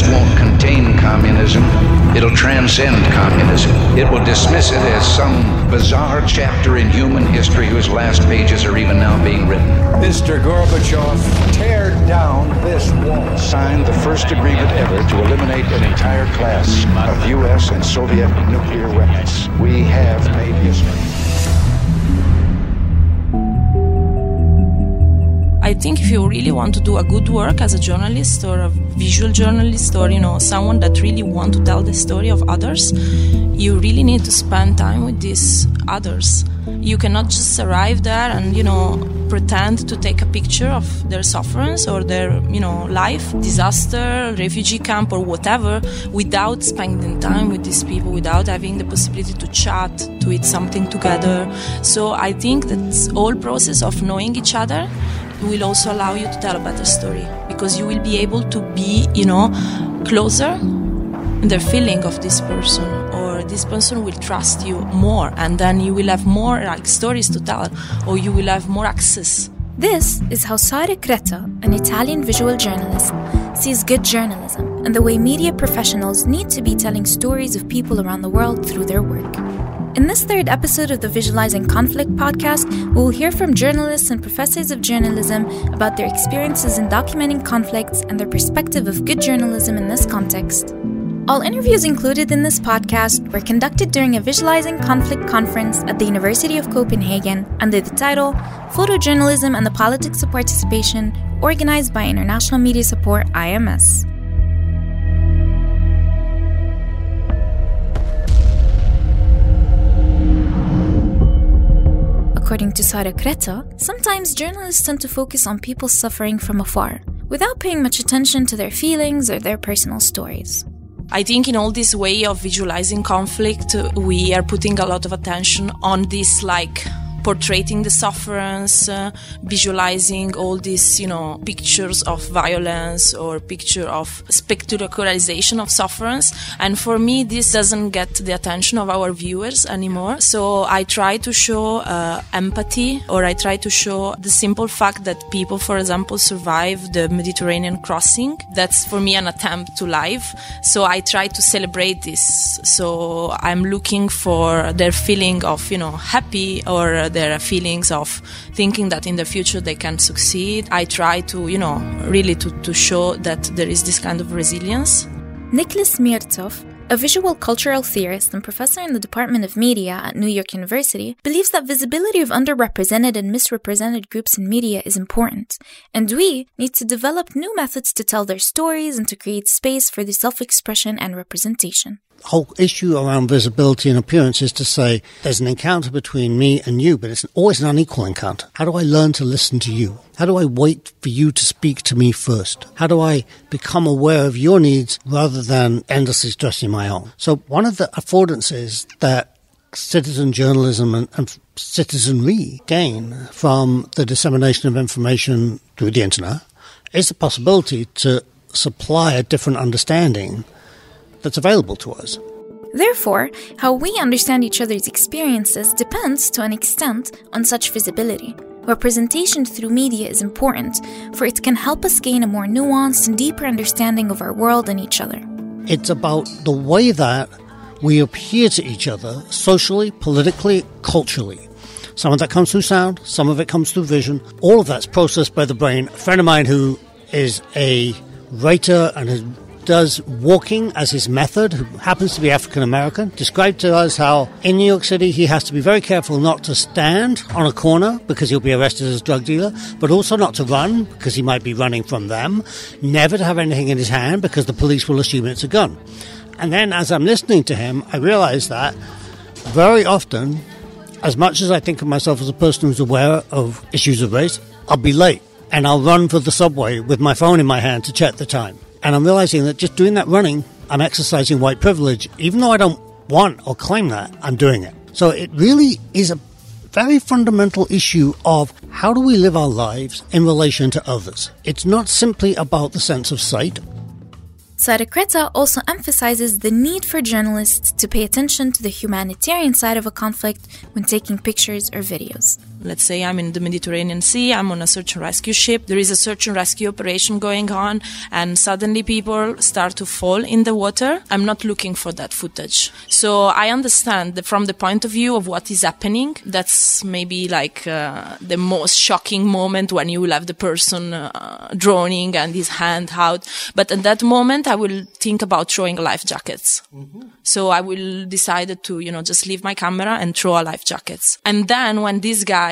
manifest won't contain communism. It'll transcend communism. It will dismiss it as some bizarre chapter in human history whose last pages are even now being written. Mr. Gorbachev, tear down this wall. Signed the first agreement ever to eliminate an entire class of U.S. and Soviet nuclear weapons. We have made history. I think if you really want to do a good work as a journalist or a visual journalist or you know someone that really want to tell the story of others, you really need to spend time with these others. You cannot just arrive there and you know pretend to take a picture of their sufferance or their you know life, disaster, refugee camp or whatever without spending time with these people, without having the possibility to chat, to eat something together. So I think that whole process of knowing each other will also allow you to tell a better story because you will be able to be, you know, closer in the feeling of this person or this person will trust you more and then you will have more like stories to tell or you will have more access. This is how Sara Creta, an Italian visual journalist, sees good journalism and the way media professionals need to be telling stories of people around the world through their work. In this third episode of the Visualizing Conflict podcast, we will hear from journalists and professors of journalism about their experiences in documenting conflicts and their perspective of good journalism in this context. All interviews included in this podcast were conducted during a Visualizing Conflict conference at the University of Copenhagen under the title Photojournalism and the Politics of Participation, organized by International Media Support IMS. According to Sara Creta, sometimes journalists tend to focus on people suffering from afar, without paying much attention to their feelings or their personal stories. I think in all this way of visualizing conflict, we are putting a lot of attention on this like portraying the sufferance, uh, visualizing all these, you know, pictures of violence or picture of spectacularization of sufferance. And for me, this doesn't get the attention of our viewers anymore. So I try to show uh, empathy or I try to show the simple fact that people, for example, survive the Mediterranean crossing. That's for me an attempt to live. So I try to celebrate this. So I'm looking for their feeling of, you know, happy or their feelings of thinking that in the future they can succeed. I try to, you know, really to, to show that there is this kind of resilience. Nicholas Mirzoeff, a visual cultural theorist and professor in the Department of Media at New York University, believes that visibility of underrepresented and misrepresented groups in media is important, and we need to develop new methods to tell their stories and to create space for the self expression and representation whole issue around visibility and appearance is to say there's an encounter between me and you, but it's always an unequal encounter. How do I learn to listen to you? How do I wait for you to speak to me first? How do I become aware of your needs rather than endlessly stressing my own? So one of the affordances that citizen journalism and, and citizenry gain from the dissemination of information through the internet is the possibility to supply a different understanding that's available to us. Therefore, how we understand each other's experiences depends to an extent on such visibility. Representation through media is important, for it can help us gain a more nuanced and deeper understanding of our world and each other. It's about the way that we appear to each other socially, politically, culturally. Some of that comes through sound, some of it comes through vision. All of that's processed by the brain. A friend of mine who is a writer and has does walking as his method, who happens to be African American, described to us how in New York City he has to be very careful not to stand on a corner because he'll be arrested as a drug dealer, but also not to run because he might be running from them, never to have anything in his hand because the police will assume it's a gun. And then as I'm listening to him, I realize that very often, as much as I think of myself as a person who's aware of issues of race, I'll be late and I'll run for the subway with my phone in my hand to check the time. And I'm realizing that just doing that running, I'm exercising white privilege. Even though I don't want or claim that, I'm doing it. So it really is a very fundamental issue of how do we live our lives in relation to others. It's not simply about the sense of sight. Sara Creta also emphasizes the need for journalists to pay attention to the humanitarian side of a conflict when taking pictures or videos. Let's say I'm in the Mediterranean Sea, I'm on a search and rescue ship, there is a search and rescue operation going on, and suddenly people start to fall in the water. I'm not looking for that footage. So I understand that from the point of view of what is happening, that's maybe like uh, the most shocking moment when you will have the person uh, droning and his hand out. But at that moment, I will think about throwing life jackets. Mm-hmm. So I will decide to, you know, just leave my camera and throw a life jackets. And then when this guy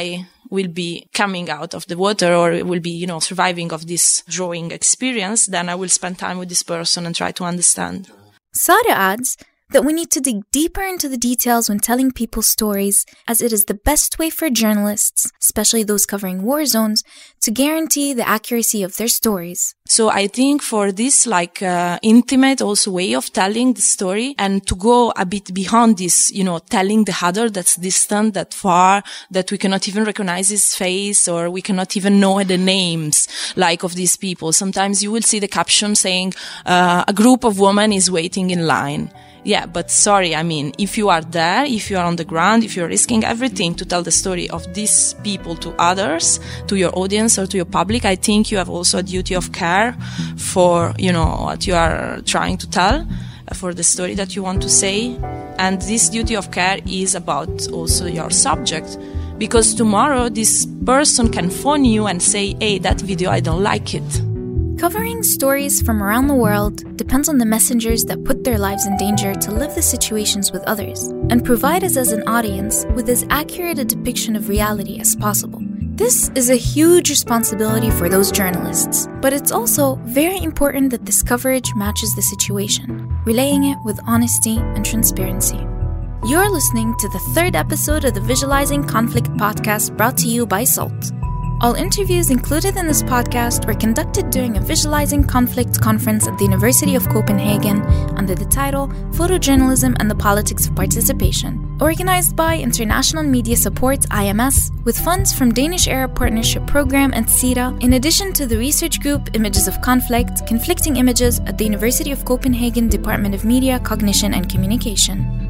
will be coming out of the water or will be, you know, surviving of this drawing experience, then I will spend time with this person and try to understand. Sara adds that we need to dig deeper into the details when telling people's stories, as it is the best way for journalists, especially those covering war zones, to guarantee the accuracy of their stories. So I think for this like uh, intimate also way of telling the story and to go a bit beyond this, you know, telling the other that's distant, that far, that we cannot even recognize his face or we cannot even know the names like of these people. Sometimes you will see the caption saying uh, a group of women is waiting in line. Yeah, but sorry, I mean, if you are there, if you are on the ground, if you're risking everything to tell the story of these people to others, to your audience or to your public, I think you have also a duty of care for, you know, what you are trying to tell, uh, for the story that you want to say. And this duty of care is about also your subject. Because tomorrow this person can phone you and say, hey, that video, I don't like it Covering stories from around the world depends on the messengers that put their lives in danger to live the situations with others and provide us as an audience with as accurate a depiction of reality as possible. This is a huge responsibility for those journalists, but it's also very important that this coverage matches the situation, relaying it with honesty and transparency. You're listening to the third episode of the Visualizing Conflict podcast brought to you by Sowt. All interviews included in this podcast were conducted during a Visualizing Conflict conference at the University of Copenhagen under the title Photojournalism and the Politics of Participation, organized by International Media Support IMS with funds from Danish Arab Partnership Program and CIRA, in addition to the research group Images of Conflict, Conflicting Images at the University of Copenhagen Department of Media, Cognition and Communication.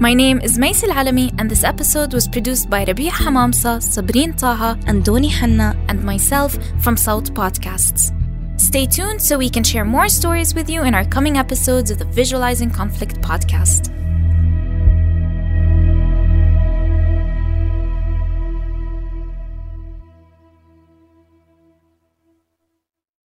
My name is Maisy Alami, and this episode was produced by Rabia Hamamsa, Sabreen Taha, and Doni Hanna, and myself from Sowt Podcasts. Stay tuned so we can share more stories with you in our coming episodes of the Visualizing Conflict podcast.